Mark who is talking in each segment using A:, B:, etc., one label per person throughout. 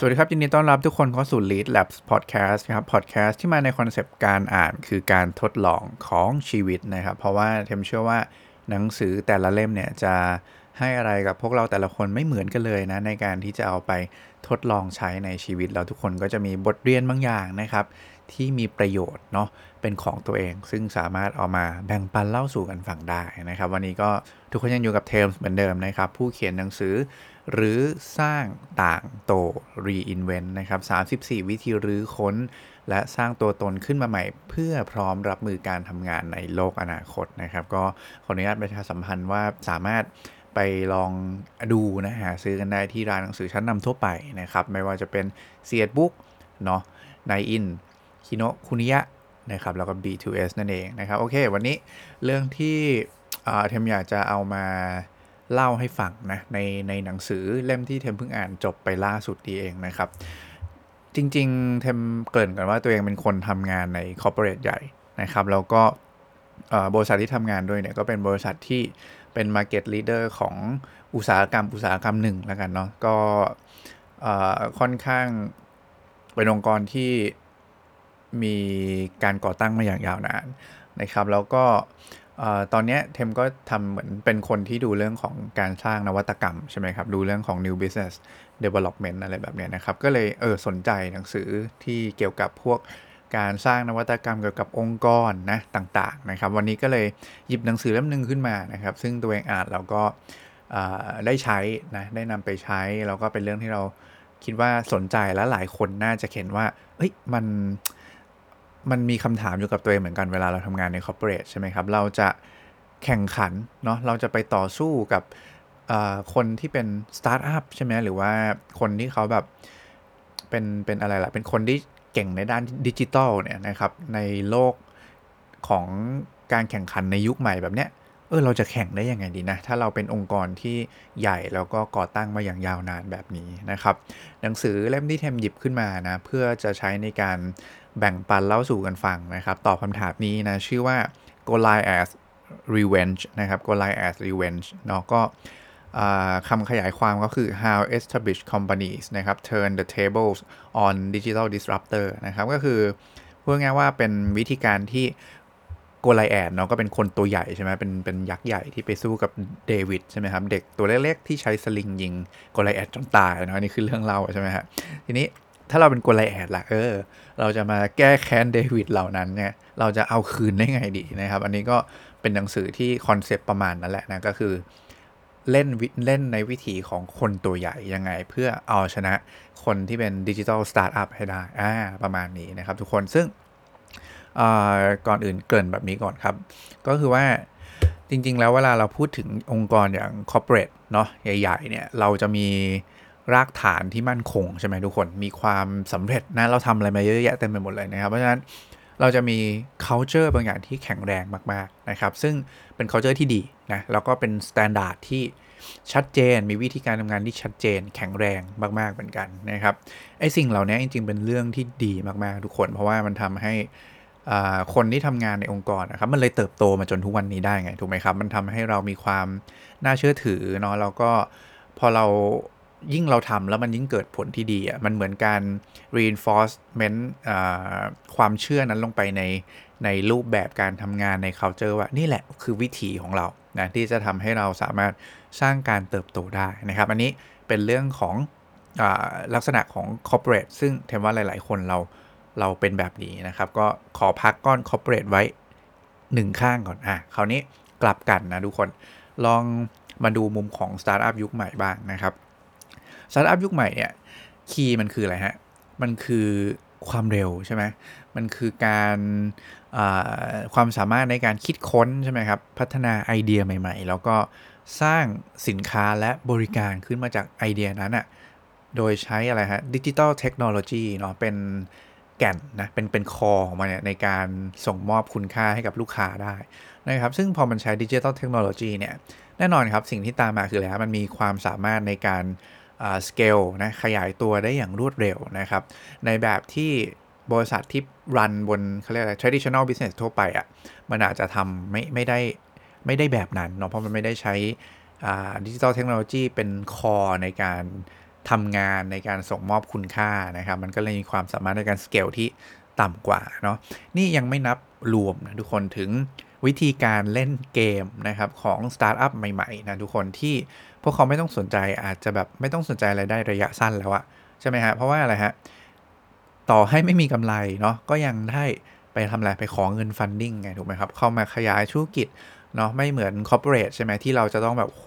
A: สวัสดีครับ ยินดีต้อนรับทุกคนเข้าสู่ Read Labs Podcast ครับ Podcast ที่มาใน concept การอ่านคือการทดลองของชีวิตนะครับ เพราะว่าเทมเชื่อว่าหนังสือแต่ละเล่มเนี่ยจะ ให้อะไรกับพวกเราแต่ละคนไม่เหมือนกันเลยนะในการที่จะเอาไปทดลองใช้ในชีวิตเราทุกคนก็จะมีบทเรียนบางอย่างนะครับ ที่มีประโยชน์เนาะเป็นของตัวเอง ซึ่งสามารถเอามาแบ่งปันเล่าสู่กันฟังได้นะครับ วันนี้ก็ทุกคนยังอยู่กับเทมส์เหมือนเดิมนะครับ ผู้เขียนหนังสือ หรือสร้างต่างโต reinvent นะครับ34 วิธีรื้อค้น และสร้างตัวตนขึ้นมาใหม่ เพื่อพร้อมรับมือการทำงานในโลกอนาคตนะครับ ก็ขออนุญาตประชาสัมพันธ์ว่าสามารถ ไปลองดูนะหาซื้อกันได้ที่ร้านหนังสือชั้นนำทั่วไปนะครับ ไม่ว่าจะเป็นเซียดบุ๊กเนาะไนอินคิโนคุนิยะนะครับแล้วก็ B2S นั่นเองนะครับ โอเค วันนี้เรื่องที่เทมอยากจะเอามาเล่าให้ฟังนะในในหนังสือเล่มที่เทมเพิ่งอ่านจบไปล่าสุดดีเองนะครับ จริง ๆ เทมเกริ่นกันว่าตัวเองเป็นคนทำงานในคอร์ปอเรทใหญ่นะครับ แล้วก็บริษัทที่ทำงานด้วยเนี่ยก็เป็นบริษัทที่ เป็น Market Leader ของอุตสาหกรรมอุตสาหกรรมหนึ่งแล้วกันเนาะก็ค่อนข้างเป็นองค์กรที่มีการก่อตั้งมาอย่างยาวนานนะครับ แล้วก็ตอนนี้เทมก็ทำเหมือนเป็นคนที่ดูเรื่องของการสร้างนวัตกรรมใช่ไหมครับ ดูเรื่องของ new business development อะไรแบบนี้นะครับ ก็เลยเออสนใจหนังสือที่เกี่ยวกับพวก การสร้างนวัตกรรมเกี่ยวกับองค์กรนะต่างๆนะครับวันนี้ก็เลยหยิบหนังสือเล่มหนึ่งขึ้นมานะครับ ซึ่งตัวเองอ่านแล้วก็ได้ใช้นะได้นำไปใช้แล้วก็เป็นเรื่องที่เราคิดว่าสนใจและหลายคนน่าจะเห็นว่าเฮ้ยมันมันมีคำถามอยู่กับตัวเองเหมือนกันเวลาเราทำงานใน corporate ใช่ไหมครับ เราจะแข่งขันเนาะเราจะไปต่อสู้กับคนที่เป็นสตาร์ทอัพใช่ไหมหรือว่าคนที่เขาแบบเป็นเป็นอะไรล่ะ เป็นคนที่ เก่งในด้านดิจิตอลเนี่ยนะครับในโลกของการแข่งขันในยุคใหม่แบบเนี้ยเออเราจะแข่งได้ยังไงดีนะ ถ้าเราเป็นองค์กรที่ใหญ่แล้วก็ก่อตั้งมาอย่างยาวนานแบบนี้นะครับ หนังสือเล่มที่เทมหยิบขึ้นมานะ เพื่อจะใช้ในการแบ่งปันเล่าสู่กันฟังนะครับ ตอบคำถามนี้นะ ชื่อว่า go lie as revenge นะครับ go lie as revenge เนาะก็ คำขยายความก็คือ how established companies นะครับ turn the tables on digital disruptor นะครับ ก็คือพูดง่ายว่าเป็นวิธีการที่โกไลแอดเนาะก็เป็นคนตัวใหญ่ใช่ไหมเป็นเป็นยักษ์ใหญ่ที่ไปสู้กับเดวิดใช่ไหมครับ เด็กตัวเล็กๆที่ใช้สลิงยิง Goliath จนตายเนาะนี่คือเรื่องเล่าใช่ไหมฮะทีนี้ถ้าเราเป็น Goliath ล่ะเออ เราจะมาแก้แค้นเดวิดเหล่านั้นเนี่ย เราจะเอาคืนได้ไงดีนะครับ อันนี้ก็เป็นหนังสือที่ concept ประมาณนั้นแหละนะ ก็คือ เล่นเล่นในวิถีของคนตัวใหญ่ยังไง เพื่อเอาชนะคนที่เป็น digital startup ให้ได้อ่าประมาณนี้นะครับทุกคนซึ่งก่อนอื่นเกริ่นแบบนี้ก่อนครับ ก็คือว่าจริง ๆ แล้วเวลาเราพูดถึงองค์กรอย่างคอร์เปอเรทเนาะใหญ่ ๆ เนี่ย เราจะมีรากฐานที่มั่นคง ใช่ไหมทุกคนมีความสำเร็จนะเราทำอะไรมาเยอะแยะเต็มไปหมดเลยนะครับ เพราะฉะนั้น เราจะมี culture บางอย่างที่แข็งแรงมากๆนะครับ ซึ่งเป็น culture ที่ดีนะแล้วก็เป็น standard ที่ชัดเจน มีวิธีการทำงานที่ชัดเจน แข็งแรงมากๆเหมือนกันนะครับไอ้สิ่งเหล่านี้จริง ๆ เป็นเรื่องที่ดีมากๆทุกคน เพราะว่ามันทำให้คนที่ทำงานในองค์กรนะครับมันเลยเติบโตมาจนทุกวันนี้ได้ไงถูกไหมครับ มันทำให้เรามีความน่าเชื่อถือเนาะแล้วก็พอเรา ยิ่งเราทำแล้วมันยิ่งเกิดผลที่ดีอะมันเหมือนการ reinforcement ความเชื่อนั้นลงไปในในรูปแบบการทำงานใน culture ว่านี่แหละคือวิธีของเรานะที่จะทำให้เราสามารถสร้างการเติบโตได้นะครับ อันนี้เป็นเรื่องของลักษณะของ corporate ซึ่งเทมว่าหลาย ๆ คนเราเราเป็นแบบนี้นะครับ ก็ขอพักก้อน corporate ไว้หนึ่งข้างก่อนอะคราวนี้กลับกันนะทุกคนลองมาดูมุมของสตาร์ทอัพยุคใหม่บ้างนะครับ สตาร์ทอัพยุคใหม่เนี่ย key มันคืออะไรฮะ มันคือความเร็วใช่ไหมมันคือการความสามารถในการคิดค้นใช่ไหมครับ พัฒนาไอเดียใหม่ ๆ แล้วก็สร้างสินค้าและบริการขึ้นมาจากไอเดียนั้นอะ่ะ โดยใช้อะไรฮะดิจิตอลเทคโนโลยีเนาะเป็นแก่นนะเป็นเป็น core ของมันเนี่ยในการส่งมอบคุณค่าให้กับลูกค้าได้นะครับ ซึ่งพอมันใช้ดิจิตอลเทคโนโลยีเนี่ยแน่นอนครับ สิ่งที่ตามมาคืออะไรฮะมันมีความสามารถในการ สเกลนะขยายตัวได้อย่างรวดเร็วนะครับ ในแบบที่บริษัทที่รันบนเขาเรียกอะไร traditional business ทั่วไปอะ่ะมันอาจจะทำไม่ไม่ได้ไม่ได้แบบนั้นเนาะเพราะมันไม่ได้ใช้ดิจิทัลเทคโนโลยีเป็นคอในการทำงานในการส่งมอบคุณค่านะครับ มันก็เลยมีความสามารถในการสเกลที่ต่ำกว่าเนาะนี่ยังไม่นับรวมนะทุกคนถึงวิธีการเล่นเกมนะครับของสตาร์ทอัพใหม่ๆนะทุกคนที่พวกเขาไม่ต้องสนใจอาจจะแบบไม่ต้องสนใจอะไรได้ระยะสั้นแล้วอะใช่ไหมฮะเพราะว่าอะไรฮะต่อให้ไม่มีกำไรเนาะก็ยังได้ไปทำอะไรไปขอเงิน funding ไงถูกไหมครับ เข้ามาขยายธุรกิจเนาะไม่เหมือน corporate ใช่ไหมที่เราจะต้องแบบโห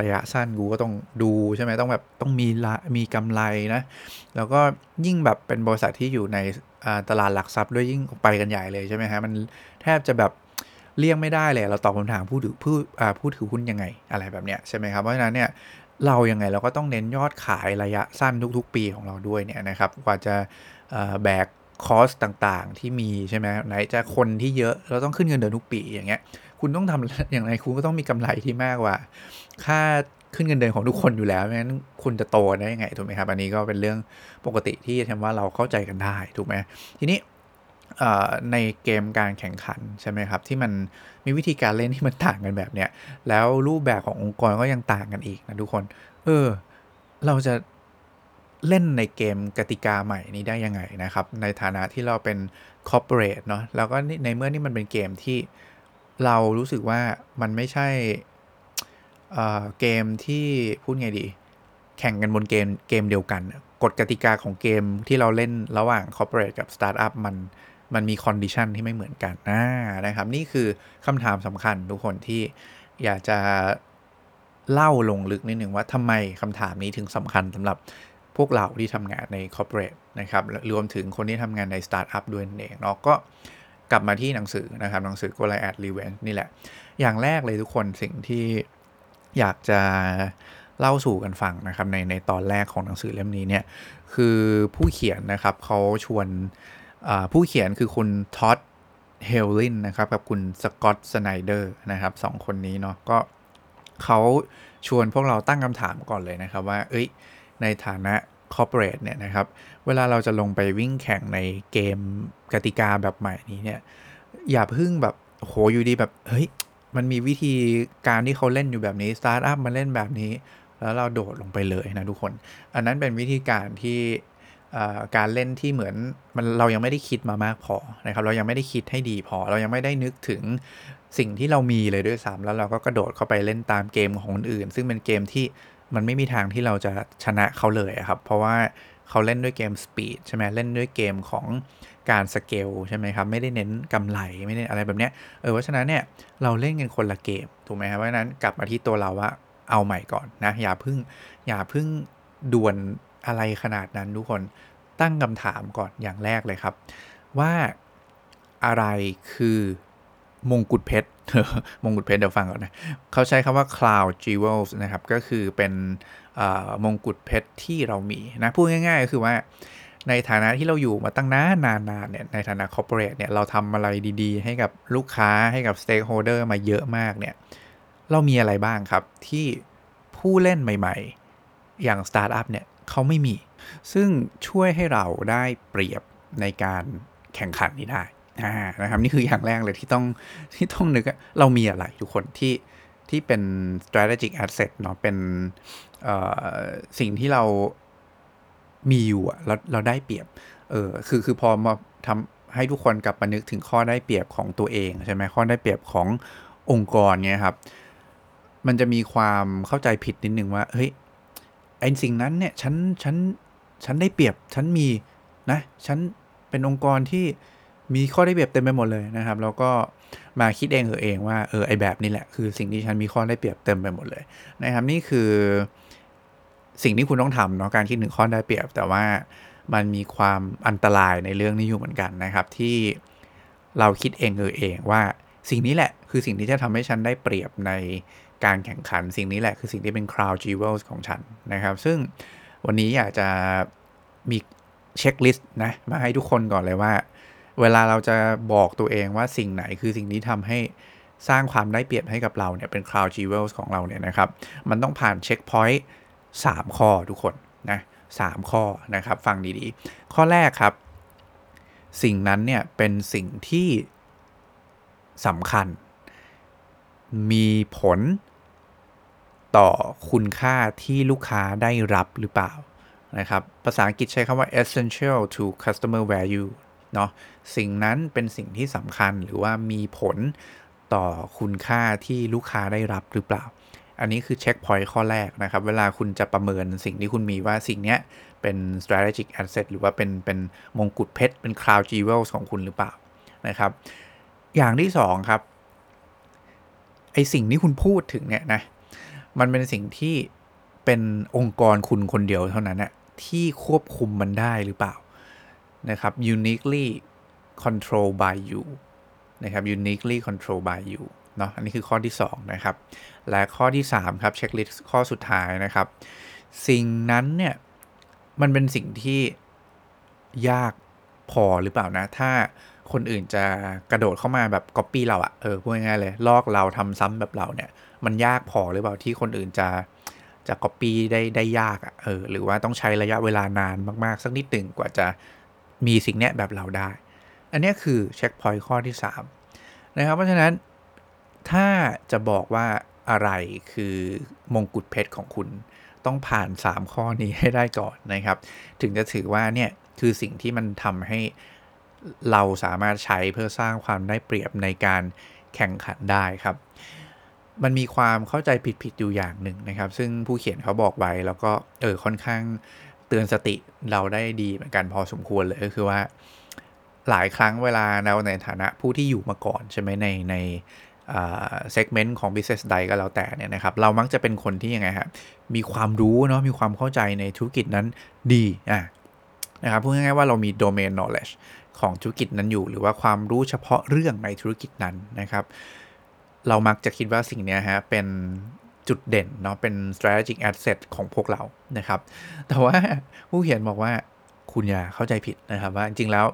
A: ระยะสั้นกูก็ต้องดูใช่ไหมต้องแบบต้องมีละมีกำไรนะ แล้วก็ยิ่งแบบเป็นบริษัทที่อยู่ในตลาดหลักทรัพย์ด้วยยิ่งไปกันใหญ่เลยใช่ไหมฮะมันแทบจะแบบ เลี่ยงไม่ได้เลย เราตอบคำถามผู้ถือผู้ผู้ถือหุ้นยังไงอะไรแบบเนี้ยใช่ไหมครับ เพราะฉะนั้นเนี่ยเรายังไงเราก็ต้องเน้นยอดขายระยะสั้นทุก ๆ ปีของเราด้วยเนี่ยนะครับกว่าจะแบกคอสต่างๆ ที่มีใช่ไหมไหนจะคนที่เยอะเราต้องขึ้นเงินเดือนทุกปีอย่างเงี้ย คุณต้องทำอย่างไรคุณก็ต้องมีกำไรที่มากกว่า ค่าขึ้นเงินเดือนของทุกคนอยู่แล้วไม่งั้นคุณจะโตได้ยังไงถูกไหมครับ อันนี้ก็เป็นเรื่องปกติที่ทำว่าเราเข้าใจกันได้ถูกไหมทีนี้ ในเกมการแข่งขันใช่ไหมครับ ที่มันมีวิธีการเล่นที่มันต่างกันแบบเนี้ยแล้วรูปแบบขององค์กรก็ยังต่างกันอีกนะทุกคน เออ เราจะเล่นในเกมกติกาใหม่นี้ได้ยังไงนะครับ ในฐานะที่เราเป็นคอร์ปอเรทเนาะแล้วก็ในเมื่อนี่มันเป็นเกมที่เรารู้สึกว่ามันไม่ใช่เกมที่พูดไงดี แข่งกันบนเกมเกมเดียวกันกฎกติกาของเกมที่เราเล่นระหว่าง corporate กับสตาร์ทอัพมัน มันมี condition ที่ไม่เหมือนกันนะครับ นี่คือคำถามสำคัญทุกคนที่อยากจะเล่าลงลึกนิดหนึ่งว่าทำไมคำถามนี้ถึงสำคัญสำหรับพวกเราที่ทำงานใน corporate นะครับ รวมถึงคนที่ทำงานในสตาร์ทอัพด้วยนั่นเองเนาะก็กลับมาที่หนังสือนะครับ หนังสือ Go l i a d r e v e n g e นี่แหละ อย่างแรกเลยทุกคนสิ่งที่อยากจะเล่าสู่กันฟังนะครับในในตอนแรกของหนังสือเล่มนี้เนี่ย คือผู้เขียนนะครับเขาชวน ผู้เขียนคือคุณ Todd Hewlin นะครับ กับคุณ Scott Snyder นะครับสองคนนี้เนาะก็เขาชวนพวกเราตั้งคำถามก่อนเลยนะครับว่า เอ้ย ในฐานะ corporate เนี่ยนะครับ เวลาเราจะลงไปวิ่งแข่งในเกมกติกาแบบใหม่นี้เนี่ย อย่าพึ่งแบบโหอยู่ดีแบบเฮ้ยมันมีวิธีการที่เขาเล่นอยู่แบบนี้สตาร์ทอัพมาเล่นแบบนี้ แล้วเราโดดลงไปเลยนะทุกคน อันนั้นเป็นวิธีการที่ การเล่นที่เหมือนมันเรายังไม่ได้คิดมามากพอนะครับ เรายังไม่ได้คิดให้ดีพอ เรายังไม่ได้นึกถึงสิ่งที่เรามีเลยด้วยซ้ำแล้วเราก็กระโดดเข้าไปเล่นตามเกมของคนอื่น ซึ่งเป็นเกมที่มันไม่มีทางที่เราจะชนะเขาเลยครับ เพราะว่าเขาเล่นด้วยเกม speed ใช่ไหมเล่นด้วยเกมของการสเกลใช่ไหมครับไม่ได้เน้นกำไรไม่ได้อะไรแบบเนี้ยเออเพราะฉะนั้นเนี่ยเราเล่นกันคนละเกมถูกไหมครับเพราะฉะนั้นกลับมาที่ตัวเราว่าเอาใหม่ก่อนนะอย่าพึ่งอย่าพึ่งด่วน อะไรขนาดนั้นทุกคนตั้งคำถามก่อนอย่างแรกเลยครับ ว่าอะไรคือมงกุฎเพชรมงกุฎเพชรเดี๋ยวฟังก่อนนะเขาใช้คำว่า cloud jewels นะครับ ก็คือเป็นมงกุฎเพชรที่เรามีนะพูดง่ายๆก็คือว่าในฐานะที่เราอยู่มาตั้งนานนานเนี่ยในฐานะ corporate เนี่ยเราทำอะไรดีๆ ให้กับลูกค้าให้กับ stakeholder มาเยอะมากเนี่ยเรามีอะไรบ้างครับที่ผู้เล่นใหม่ ๆ อย่าง startup เนี่ย เขาไม่มี ซึ่งช่วยให้เราได้เปรียบในการแข่งขันนี้ได้นะครับนี่คืออย่างแรกเลยที่ต้องที่ต้องนึกเรามีอะไรทุกคนที่ที่เป็น strategic asset เนาะเป็นสิ่งที่เรามีอยู่อะเราเราได้เปรียบเออคือคือพอมาทำให้ทุกคนกลับมานึกถึงข้อได้เปรียบของตัวเองใช่ไหมข้อได้เปรียบขององค์กรเนี้ยครับ มันจะมีความเข้าใจผิดนิดนึงว่าเฮ้ย อ้สิ่งนั้นเนี่ยฉันฉันฉันได้เปรียบฉันมีนะฉันเป็นองค์กรที่มีข้อได้เปรียบเต็มไปหมดเลยนะครับ แล้วก็มาคิดเองเออเองว่าเออไอแบบนี้แหละคือสิ่งที่ฉันมีข้อได้เปรียบเต็มไปหมดเลยนะครับนี่คือสิ่งที่คุณต้องทำเนาะการคิดถึงข้อได้เปรียบ แต่ว่ามันมีความอันตรายในเรื่องนี้อยู่เหมือนกันนะครับ ที่เราคิดเองเออเองว่าสิ่งนี้แหละคือสิ่งที่จะทำให้ฉันได้เปรียบใน การแข่งขันสิ่งนี้แหละคือสิ่งที่เป็น crown jewels ของฉันนะครับ ซึ่งวันนี้อยากจะมีเช็คลิสต์นะมาให้ทุกคนก่อนเลยว่า เวลาเราจะบอกตัวเองว่าสิ่งไหนคือสิ่งที่ทำให้สร้างความได้เปรียบให้กับเราเนี่ยเป็น cloud jewels ของเราเนี่ยนะครับ มันต้องผ่านเช็คพอยต์สามข้อทุกคนนะสามข้อนะครับฟังดีๆ ข้อแรกครับ สิ่งนั้นเนี่ยเป็นสิ่งที่สำคัญ มีผลต่อคุณค่าที่ลูกค้าได้รับหรือเปล่านะครับ ภาษาอังกฤษใช้คำว่า essential to customer value เนาะสิ่งนั้นเป็นสิ่งที่สำคัญหรือว่ามีผลต่อคุณค่าที่ลูกค้าได้รับหรือเปล่า อันนี้คือเช็คพอยต์ข้อแรกนะครับ เวลาคุณจะประเมินสิ่งที่คุณมีว่าสิ่งนี้เป็น strategic asset หรือว่าเป็นเป็นมงกุฎเพชร เป็น crown jewels ของคุณหรือเปล่านะครับ อย่างที่สองครับ ไอสิ่งที่คุณพูดถึงเนี่ยนะ มันเป็นสิ่งที่เป็นองค์กรคุณคนเดียวเท่านั้นนะที่ควบคุมมันได้หรือเปล่านะครับ uniquely controlled by you นะครับ uniquely controlled by you เนาะอันนี้คือข้อที่ 2 นะครับ และข้อที่ 3 ครับ checklist ข้อสุดท้ายนะครับ สิ่งนั้นเนี่ย มันเป็นสิ่งที่ยากพอหรือเปล่านะ ถ้า คนอื่นจะกระโดดเข้ามาแบบก๊อปปี้เราอะเออพูดง่ายๆเลย ลอกเราทำซ้ำแบบเราเนี่ย มันยากพอหรือเปล่าที่คนอื่นจะจะก๊อปปี้ได้ได้ยากอะเออหรือว่าต้องใช้ระยะเวลานานมากๆ สักนิดหนึ่งกว่าจะมีสิ่งเนี้ยแบบเราได้ อันนี้คือเช็คพอยต์ข้อที่ 3 นะครับ เพราะฉะนั้นถ้าจะบอกว่าอะไรคือมงกุฎเพชรของคุณต้องผ่าน 3 ข้อนี้ให้ได้ก่อนนะครับ ถึงจะถือว่าเนี่ยคือสิ่งที่มันทำให้ เราสามารถใช้เพื่อสร้างความได้เปรียบในการแข่งขันได้ครับ มันมีความเข้าใจผิดๆอยู่อย่างหนึ่งนะครับ ซึ่งผู้เขียนเขาบอกไว้แล้วก็เออค่อนข้างเตือนสติเราได้ดีเหมือนกันพอสมควรเลยก็คือว่า หลายครั้งเวลาเราในฐานะผู้ที่อยู่มาก่อนใช่ไหมในในเซกเมนต์ของ business ใดก็แล้วแต่เนี่ยนะครับ เรามักจะเป็นคนที่ยังไงครับมีความรู้เนาะมีความเข้าใจในธุรกิจนั้นดีอะนะครับพูดง่ายๆว่าเรามี domain knowledge ของธุรกิจนั้นอยู่ หรือว่าความรู้เฉพาะเรื่องในธุรกิจนั้นนะครับ เรามักจะคิดว่าสิ่งนี้ฮะเป็นจุดเด่นเนาะเป็น strategic asset ของพวกเรานะครับ แต่ว่าผู้เขียนบอกว่าคุณอย่าเข้าใจผิดนะครับว่าจริงๆแล้ว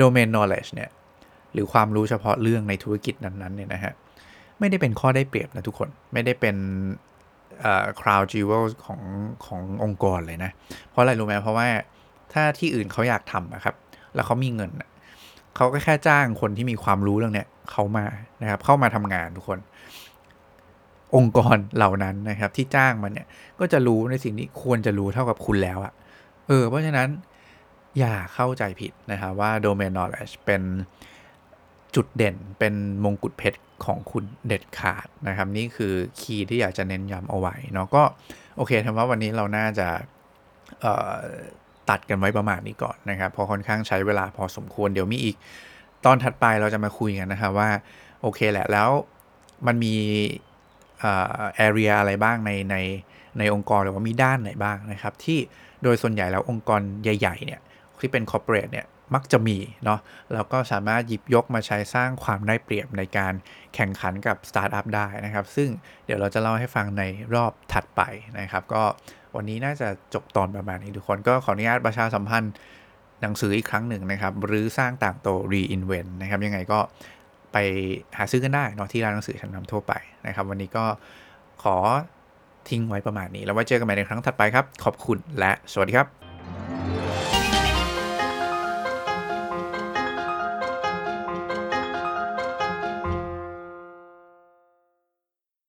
A: domain knowledge เนี่ยหรือความรู้เฉพาะเรื่องในธุรกิจนั้นๆเนี่ยนะฮะไม่ได้เป็นข้อได้เปรียบนะทุกคนไม่ได้เป็น crown jewel ของขององค์กรเลยนะ เพราะอะไรรู้ไหมเพราะว่าถ้าที่อื่นเขาอยากทำนะครับ แล้วเขามีเงินเขาก็แค่จ้างคนที่มีความรู้เรื่องเนี้ยเขามานะครับ เข้ามาทำงานทุกคน องค์กรเหล่านั้นนะครับ ที่จ้างมันเนี่ย ก็จะรู้ในสิ่งที่ควรจะรู้เท่ากับคุณแล้วอะเออ เพราะฉะนั้นอย่าเข้าใจผิดนะครับว่า domain knowledge เป็นจุดเด่นเป็นมงกุฎเพชรของคุณเด็ดขาดนะครับ นี่คือkey ที่อยากจะเน้นย้ำเอาไว้เนาะก็โอเคเทมว่าวันนี้เราน่าจะ ตัดกันไว้ประมาณนี้ก่อนนะครับพอค่อนข้างใช้เวลาพอสมควรเดี๋ยวมีอีก ตอนถัดไปเราจะมาคุยกันนะครับว่า โอเคแหละแล้วมันมี area อะไรบ้างในในในองค์กรหรือว่ามีด้านไหนบ้างนะครับ ที่โดยส่วนใหญ่แล้วองค์กรใหญ่ๆเนี่ยที่เป็น corporate เนี่ยมักจะมีเนาะแล้วก็สามารถหยิบยกมาใช้สร้างความได้เปรียบในการแข่งขันกับสตาร์ทอัพได้นะครับ ซึ่งเดี๋ยวเราจะเล่าให้ฟังในรอบถัดไปนะครับ ก็ วันนี้น่าจะจบตอนประมาณนี้ทุกคนก็ขออนุญาตประชาสัมพันธ์หนังสืออีกครั้งหนึ่งนะครับหรือสร้างต่างโต reinvent นะครับ ยังไงก็ไปหาซื้อกันได้เนาะที่ร้านหนังสือชั้นนำทั่วไปนะครับ วันนี้ก็ขอทิ้งไว้ประมาณนี้ แล้วไว้เจอกันใหม่ในครั้งถัดไปครับ ขอบคุณและสวัสดีครับ